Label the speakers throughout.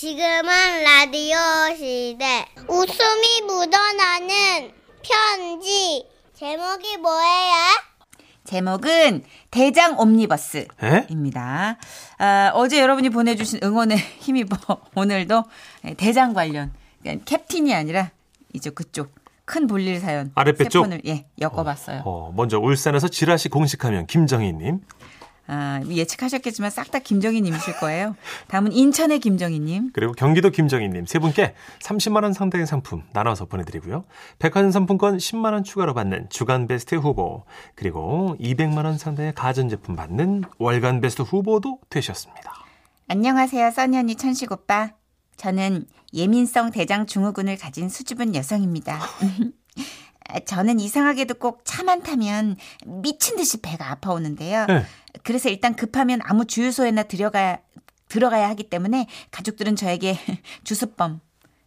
Speaker 1: 지금은 라디오 시대. 웃음이 묻어나는 편지. 제목이 뭐예요?
Speaker 2: 제목은 대장 옴니버스.
Speaker 3: 에?
Speaker 2: 입니다. 아, 어제 여러분이 보내주신 응원에 힘입어 오늘도 대장 관련 그러니까 캡틴이 아니라 이제 그쪽 큰 볼일 사연
Speaker 3: 아랫배
Speaker 2: 세
Speaker 3: 쪽?
Speaker 2: 편을 예 엮어봤어요.
Speaker 3: 어, 먼저 울산에서 지라시 공식하면 김정희님.
Speaker 2: 아, 예측하셨겠지만 싹 다 김정희님이실 거예요. 다음은 인천의 김정희님.
Speaker 3: 그리고 경기도 김정희님 세 분께 30만 원 상당의 상품 나눠서 보내드리고요. 백화점 상품권 10만 원 추가로 받는 주간 베스트 후보 그리고 200만 원 상당의 가전제품 받는 월간 베스트 후보도 되셨습니다.
Speaker 2: 안녕하세요, 써니 언니 천식 오빠. 저는 예민성 대장 증후군을 가진 수줍은 여성입니다. 저는 이상하게도 꼭 차만 타면 미친 듯이 배가 아파오는데요.
Speaker 3: 네.
Speaker 2: 그래서 일단 급하면 아무 주유소에나 들어가야 들어가야 하기 때문에 가족들은 저에게 주수범,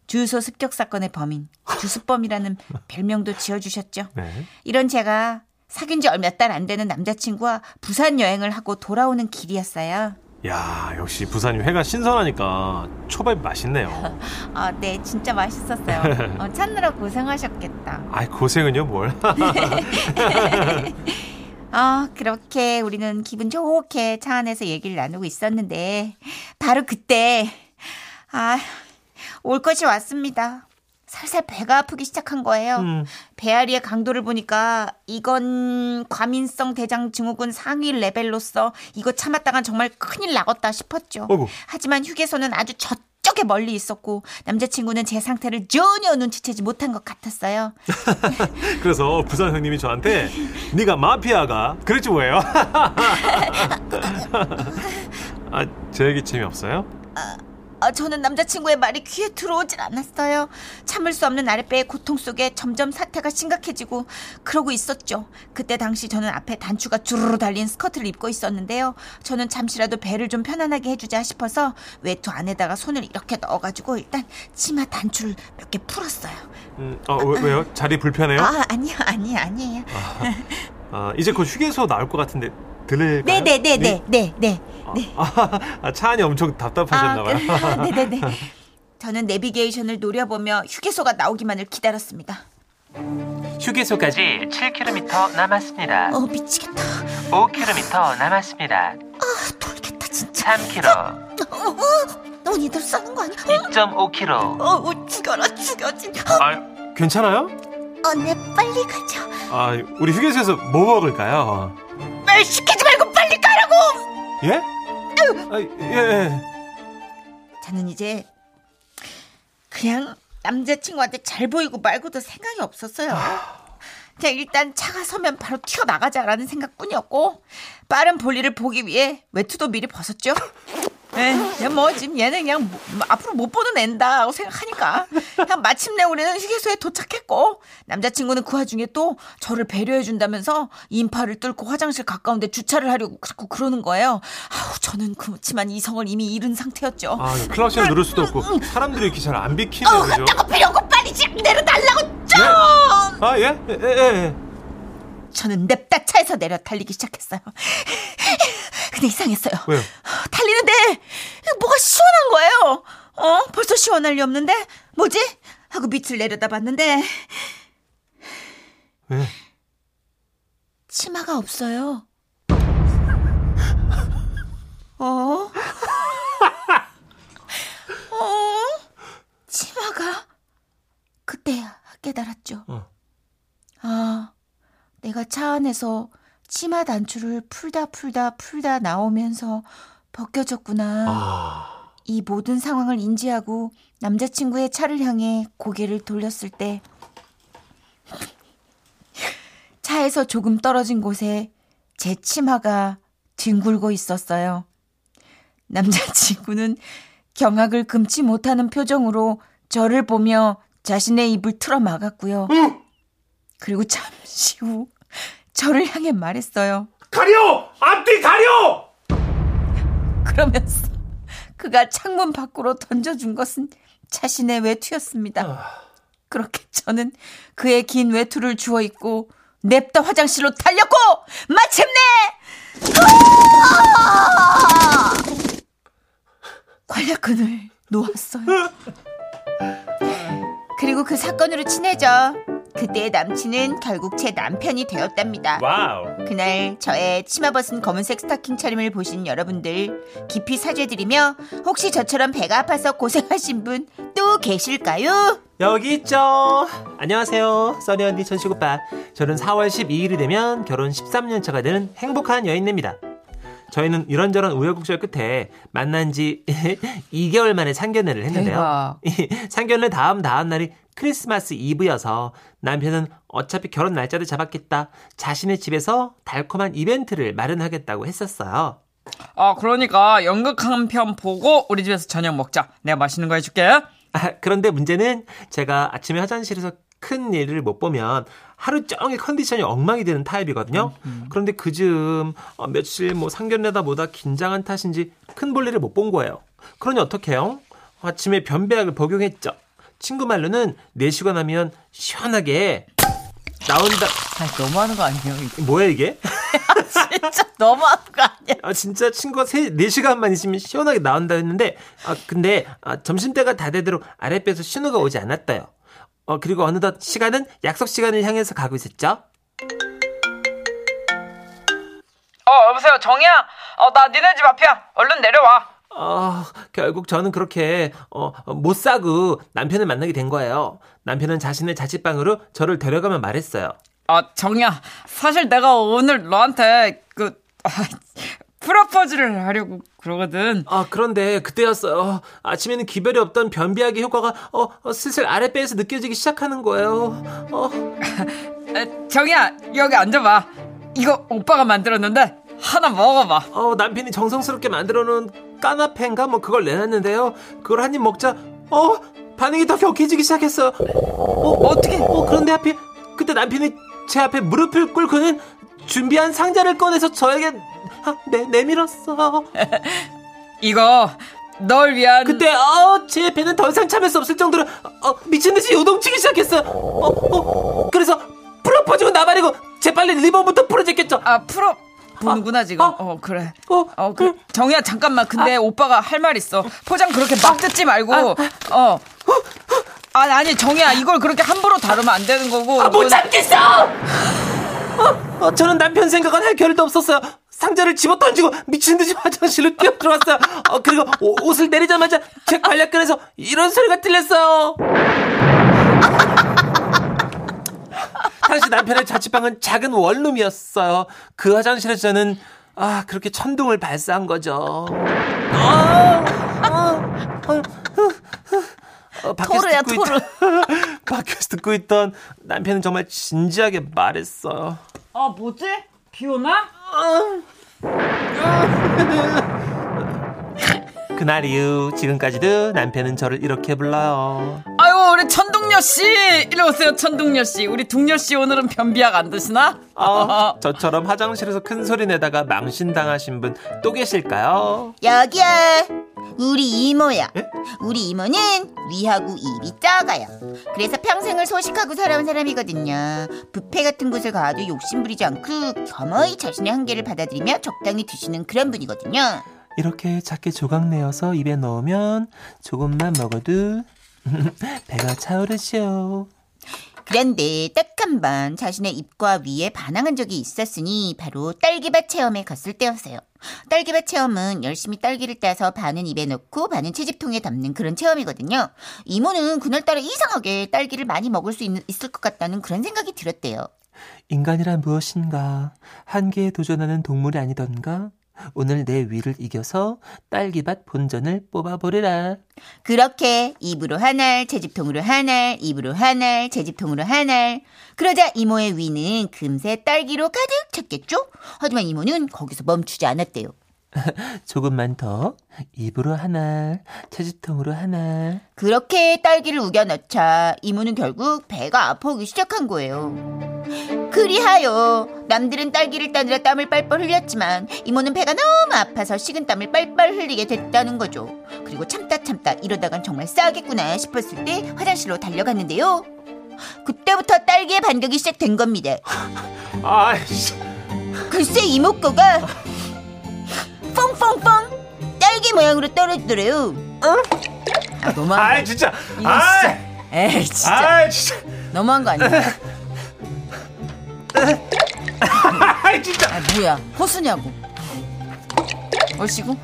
Speaker 2: 주유소 습격 사건의 범인, 주수범이라는 별명도 지어주셨죠.
Speaker 3: 네.
Speaker 2: 이런 제가 사귄 지몇달안 되는 남자친구와 부산 여행을 하고 돌아오는 길이었어요.
Speaker 3: 야 역시 부산이 회가 신선하니까 초밥이 맛있네요.
Speaker 2: 아, 네, 진짜 맛있었어요. 어, 찾느라 고생하셨겠다.
Speaker 3: 아이 고생은요 뭘?
Speaker 2: 아, 그렇게 우리는 기분 좋게 차 안에서 얘기를 나누고 있었는데, 바로 그때, 아, 올 것이 왔습니다. 살살 배가 아프기 시작한 거예요.
Speaker 3: 음.
Speaker 2: 배앓이의 강도를 보니까 이건 과민성 대장 증후군 상위 레벨로서 이거 참았다간 정말 큰일 나겠다 싶었죠.
Speaker 3: 어이구.
Speaker 2: 하지만 휴게소는 아주 저쪽에 멀리 있었고 남자친구는 제 상태를 전혀 눈치채지 못한 것 같았어요.
Speaker 3: 그래서 부산 형님이 저한테 네가 마피아가 그랬지 뭐예요? 아, 제 얘기 재미없어요?
Speaker 2: 아, 저는 남자친구의 말이 귀에 들어오질 않았어요. 참을 수 없는 아랫배의 고통 속에 점점 사태가 심각해지고 그러고 있었죠. 그때 당시 저는 앞에 단추가 주르르 달린 스커트를 입고 있었는데요. 저는 잠시라도 배를 좀 편안하게 해주자 싶어서 외투 안에다가 손을 이렇게 넣어가지고 일단 치마 단추를 몇 개 풀었어요.
Speaker 3: 음, 어, 왜, 왜요? 자리 불편해요?
Speaker 2: 아, 아니요, 아니요, 아니에요.
Speaker 3: 아, 이제 곧 휴게소 나올 것 같은데 들릴까요?
Speaker 2: 네네네 네, 네, 네.
Speaker 3: 아, 아, 차 안이 엄청 답답하셨나 봐요.
Speaker 2: 그, 아, 네네네. 저는 내비게이션을 노려보며 휴게소가 나오기만을 기다렸습니다.
Speaker 4: 휴게소까지 7km 남았습니다.
Speaker 2: 어, 미치겠다.
Speaker 4: 5km 남았습니다.
Speaker 2: 돌겠다, 진짜.
Speaker 4: 3km,
Speaker 2: 어, 어, 너 니들 싸는 거 아니야?
Speaker 4: 2.5km.
Speaker 2: 어, 어, 죽여라, 죽여, 진짜.
Speaker 3: 아, 괜찮아요?
Speaker 2: 어, 네, 빨리 가자.
Speaker 3: 아, 우리 휴게소에서 뭐 먹을까요?
Speaker 2: 말 시키지 말고 빨리 가라고!
Speaker 3: 예? 아, 예, 예.
Speaker 2: 저는 이제 그냥 남자친구한테 잘 보이고 말고도 생각이 없었어요. 그냥 일단 차가 서면 바로 튀어나가자라는 생각뿐이었고 빠른 볼일을 보기 위해 외투도 미리 벗었죠. 에, 그냥 뭐 지금 얘는 그냥 뭐- 앞으로 못 보는 앤다고 생각하니까 그냥 마침내 우리는 휴게소에 도착했고 남자친구는 그 와중에 또 저를 배려해 준다면서 인파를 뚫고 화장실 가까운데 주차를 하려고 자꾸 그러는 거예요. 아우 저는 그렇지만 이성을 이미 잃은 상태였죠.
Speaker 3: 아, 클락션 누를 수도 없고 사람들이 이렇게 잘 안 비키네요,
Speaker 2: 어,
Speaker 3: 그죠?
Speaker 2: 따고 필요 없고 빨리 지금 내려달라고 좀!
Speaker 3: 아, 예? 예, 예, 예.
Speaker 2: 저는 냅다 차에서 내려 달리기 시작했어요. 근데 이상했어요.
Speaker 3: 왜요?
Speaker 2: 달리는데 뭐가 시원한 거예요. 어? 벌써 시원할 리 없는데 뭐지? 하고 밑을 내려다봤는데
Speaker 3: 왜?
Speaker 2: 치마가 없어요. 어? 어? 치마가 그때야 깨달았죠.
Speaker 3: 어.
Speaker 2: 아, 내가 차 안에서 치마 단추를 풀다 풀다 풀다 나오면서 벗겨졌구나.
Speaker 3: 아,
Speaker 2: 이 모든 상황을 인지하고 남자친구의 차를 향해 고개를 돌렸을 때 차에서 조금 떨어진 곳에 제 치마가 뒹굴고 있었어요. 남자친구는 경악을 금치 못하는 표정으로 저를 보며 자신의 입을 틀어 막았고요. 그리고 잠시 후 저를 향해 말했어요.
Speaker 3: 가려! 앞뒤 가려!
Speaker 2: 그러면서 그가 창문 밖으로 던져준 것은 자신의 외투였습니다. 그렇게 저는 그의 긴 외투를 주워 입고 냅다 화장실로 달렸고 마침내 아! 괄약근을 놓았어요. 그리고 그 사건으로 친해져 그때의 남친은 결국 제 남편이 되었답니다.
Speaker 3: 와우.
Speaker 2: 그날 저의 치마 벗은 검은색 스타킹 차림을 보신 여러분들 깊이 사죄드리며 혹시 저처럼 배가 아파서 고생하신 분 또 계실까요?
Speaker 3: 여기 있죠. 안녕하세요. 써니 언니 천식 오빠. 저는 4월 12일이 되면 결혼 13년 차가 되는 행복한 여인입니다. 저희는 이런저런 우여곡절 끝에 만난 지 2개월 만에 상견례를 했는데요. 상견례 다음 다음 날이 크리스마스 이브여서 남편은 어차피 결혼 날짜도 잡았겠다. 자신의 집에서 달콤한 이벤트를 마련하겠다고 했었어요.
Speaker 5: 아, 그러니까 연극 한 편 보고 우리 집에서 저녁 먹자. 내가 맛있는 거 해줄게.
Speaker 3: 아, 그런데 문제는 제가 아침에 화장실에서 큰 일을 못 보면 하루 종일 컨디션이 엉망이 되는 타입이거든요. 그런데 그즈음 어, 며칠 뭐 상견례다 뭐다 긴장한 탓인지 큰 볼일을 못 본 거예요. 그러니 어떡해요? 아침에 변배약을 복용했죠. 친구 말로는 4시간 하면 시원하게 나온다.
Speaker 5: 아, 너무하는 거 아니에요? 이거?
Speaker 3: 뭐야 이게?
Speaker 5: 진짜 너무하는 거 아니야?
Speaker 3: 아 진짜 친구가 세, 4시간만 있으면 시원하게 나온다 했는데 아 근데 아, 점심때가 다 되도록 아랫배에서 신호가 오지 않았다요. 어 그리고 어느덧 시간은 약속 시간을 향해서 가고 있었죠.
Speaker 5: 어, 여보세요, 정이야? 어, 나 니네 집 앞이야. 얼른 내려와.
Speaker 3: 아 결국 저는 그렇게 어, 못 사고 남편을 만나게 된 거예요. 남편은 자신의 자취방으로 저를 데려가면 말했어요.
Speaker 5: 아, 정이야. 사실 내가 오늘 너한테 그, 아, 프로포즈를 하려고 그러거든.
Speaker 3: 아 그런데 그때였어요. 아침에는 기별이 없던 변비약의 효과가 어, 어, 슬슬 아랫배에서 느껴지기 시작하는 거예요. 어.
Speaker 5: 에, 정이야, 여기 앉아봐. 이거 오빠가 만들었는데 하나 먹어봐.
Speaker 3: 어, 남편이 정성스럽게 만들어 놓은 까나페인가 뭐 그걸 내놨는데요. 그걸 한 입 먹자 어 반응이 더 격해지기 시작했어요. 어 어떻게? 어 그런데 하필 그때 남편이 제 앞에 무릎을 꿇고는 준비한 상자를 꺼내서 저에게 아, 내 내밀었어.
Speaker 5: 이거 널 위한
Speaker 3: 그때 어 제 배는 더 이상 참을 수 없을 정도로 어, 미친 듯이 요동치기 시작했어요. 어, 어, 그래서 프로포즈고 나발이고 재빨리 리본부터 부러졌겠죠.
Speaker 5: 아 프로 보는구나 지금.
Speaker 3: 어.
Speaker 5: 어, 그래.
Speaker 3: 어,
Speaker 5: 어, 그 정이야 잠깐만. 근데 오빠가 할 말 있어. 포장 그렇게 막 뜯지 말고. 어. 아 아니 정이야 이걸 그렇게 함부로 다루면 안 되는 거고.
Speaker 3: 아, 못 참겠어! 어, 어, 저는 남편 생각은 할 겨를도 없었어요. 상자를 집어 던지고 미친 듯이 화장실로 뛰어 들어왔어요. 어, 그리고 오- 옷을 내리자마자 제 관략근에서 이런 소리가 들렸어요. 당시 남편의 자취방은 작은 원룸이었어요. 그 화장실에서 저는 아 그렇게 천둥을 발사한 거죠. 아, 아, 아. 어, 밖에서
Speaker 2: 토르야,
Speaker 3: 듣고
Speaker 2: 토르.
Speaker 3: 있던- 밖에서 듣고 있던 남편은 정말 진지하게 말했어요.
Speaker 5: 아 뭐지? 비 오나?
Speaker 3: 그날 이후 지금까지도 남편은 저를 이렇게 불러요.
Speaker 5: 아유 우리 천둥녀 씨 이리 오세요 천둥녀 씨. 우리 동녀 씨 오늘은 변비약 안 드시나?
Speaker 3: 아, 저처럼 화장실에서 큰 소리 내다가 망신 당하신 분 또 계실까요?
Speaker 2: 여기야. 우리 이모야.
Speaker 3: 예?
Speaker 2: 우리 이모는 위하고 입이 작아요. 그래서 평생을 소식하고 살아온 사람이거든요. 뷔페 같은 곳을 가도 욕심부리지 않고 겸허히 자신의 한계를 받아들이며 적당히 드시는 그런 분이거든요.
Speaker 3: 이렇게 작게 조각 내어서 입에 넣으면 조금만 먹어도 배가 차오르죠.
Speaker 2: 그런데 딱 한 번 자신의 입과 위에 반항한 적이 있었으니 바로 딸기밭 체험에 갔을 때였어요. 딸기밭 체험은 열심히 딸기를 따서 반은 입에 넣고 반은 채집통에 담는 그런 체험이거든요. 이모는 그날따라 이상하게 딸기를 많이 먹을 수 있, 있을 것 같다는 그런 생각이 들었대요.
Speaker 3: 인간이란 무엇인가? 한계에 도전하는 동물이 아니던가? 오늘 내 위를 이겨서 딸기밭 본전을 뽑아보리라.
Speaker 2: 그렇게 입으로 한 알, 채집통으로 한 알, 입으로 한 알, 채집통으로 한 알. 그러자 이모의 위는 금세 딸기로 가득 찼겠죠? 하지만 이모는 거기서 멈추지 않았대요.
Speaker 3: 조금만 더. 입으로 하나, 채집통으로 하나.
Speaker 2: 그렇게 딸기를 우겨 넣자 이모는 결국 배가 아프기 시작한 거예요. 그리하여 남들은 딸기를 따느라 땀을 빨빨 흘렸지만 이모는 배가 너무 아파서 식은 땀을 빨빨 흘리게 됐다는 거죠. 그리고 참다 참다 이러다간 정말 싸겠구나 싶었을 때 화장실로 달려갔는데요. 그때부터 딸기의 반격이 시작된 겁니다.
Speaker 3: 아이씨.
Speaker 2: 글쎄 이모 거가 뽕뽕뽕 딸기 모양으로 떨어지더래요. 아, 너무한 거
Speaker 3: 진짜. 아이,
Speaker 2: 진짜 에이 진짜
Speaker 3: 아이 진짜.
Speaker 2: 너무한 거 아니야
Speaker 3: 아이 진짜.
Speaker 2: 아 뭐야. 호수냐고. 얼씨구?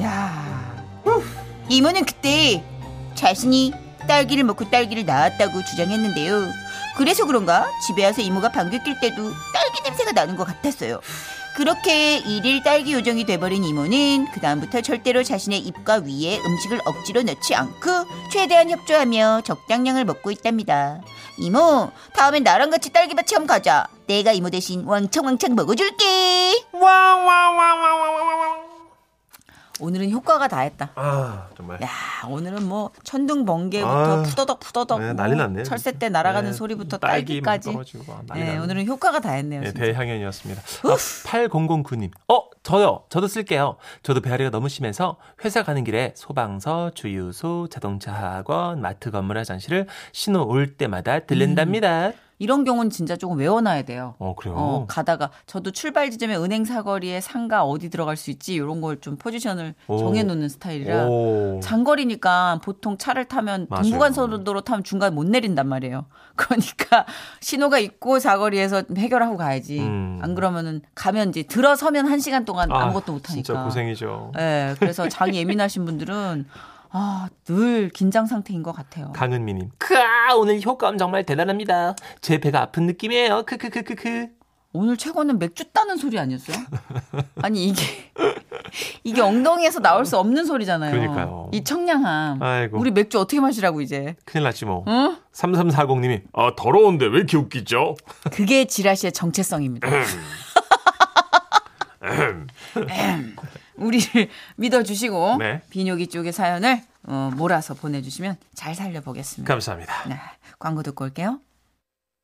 Speaker 2: 야.
Speaker 6: 이모는 그때 자신이 딸기를 먹고 딸기를 낳았다고 주장했는데요. 그래서 그런가? 집에 와서 이모가 방귀 낄 때도 딸기 냄새가 나는 것 같았어요. 그렇게 일일 딸기 요정이 돼버린 이모는 그 다음부터 절대로 자신의 입과 위에 음식을 억지로 넣지 않고 최대한 협조하며 적당량을 먹고 있답니다. 이모, 다음엔 나랑 같이 딸기밭 체험 가자. 내가 이모 대신 왕창왕창 먹어줄게.
Speaker 3: 와와와와와와와.
Speaker 2: 오늘은 효과가 다 했다
Speaker 3: 아 정말.
Speaker 2: 야 오늘은 뭐 천둥 번개부터
Speaker 3: 아유,
Speaker 2: 푸더덕 푸더덕
Speaker 3: 네,
Speaker 2: 뭐
Speaker 3: 난리 났네요.
Speaker 2: 철새 때 날아가는
Speaker 3: 네,
Speaker 2: 소리부터
Speaker 3: 딸기
Speaker 2: 딸기까지
Speaker 3: 떨어지고, 아,
Speaker 2: 네. 오늘은 효과가 다 했네요
Speaker 3: 네. 대향연이었습니다. 아, 8009님. 어, 저요. 저도 쓸게요. 저도 배앓이가 너무 심해서 회사 가는 길에 소방서, 주유소, 자동차 학원, 마트 건물 화장실을 신호 올 때마다 들른답니다.
Speaker 2: 이런 경우는 진짜 조금 외워놔야 돼요.
Speaker 3: 어, 그래요?
Speaker 2: 어, 가다가 저도 출발 지점에 은행 사거리에 상가 어디 들어갈 수 있지 이런 걸 좀 포지션을
Speaker 3: 오.
Speaker 2: 정해놓는 스타일이라
Speaker 3: 오.
Speaker 2: 장거리니까 보통 차를 타면
Speaker 3: 맞아요.
Speaker 2: 동부간선도로 타면 중간 못 내린단 말이에요. 그러니까 신호가 있고 사거리에서 해결하고 가야지.
Speaker 3: 음.
Speaker 2: 안 그러면은 가면 이제 들어서면 한 시간 동안
Speaker 3: 아,
Speaker 2: 아무것도 못 하니까.
Speaker 3: 진짜 고생이죠.
Speaker 2: 예, 그래서 장이 예민하신 분들은 아, 늘 긴장 상태인 것 같아요.
Speaker 3: 강은미님. 크아, 오늘 효과음 정말 대단합니다. 제 배가 아픈 느낌이에요. 크크크크크.
Speaker 2: 오늘 최고는 맥주 따는 소리 아니었어요? 아니 이게 이게 엉덩이에서 나올 수 없는 소리잖아요.
Speaker 3: 그러니까요.
Speaker 2: 이 청량함.
Speaker 3: 아이고.
Speaker 2: 우리 맥주 어떻게 마시라고 이제?
Speaker 3: 큰일 났지 뭐.
Speaker 2: 응?
Speaker 3: 3340님이 아 더러운데 왜 이렇게 웃기죠?
Speaker 2: 그게 지라시의 정체성입니다. 우리를 믿어주시고
Speaker 3: 네.
Speaker 2: 비뇨기 쪽의 사연을 어, 몰아서 보내주시면 잘 살려보겠습니다.
Speaker 3: 감사합니다.
Speaker 2: 네, 광고 듣고 올게요.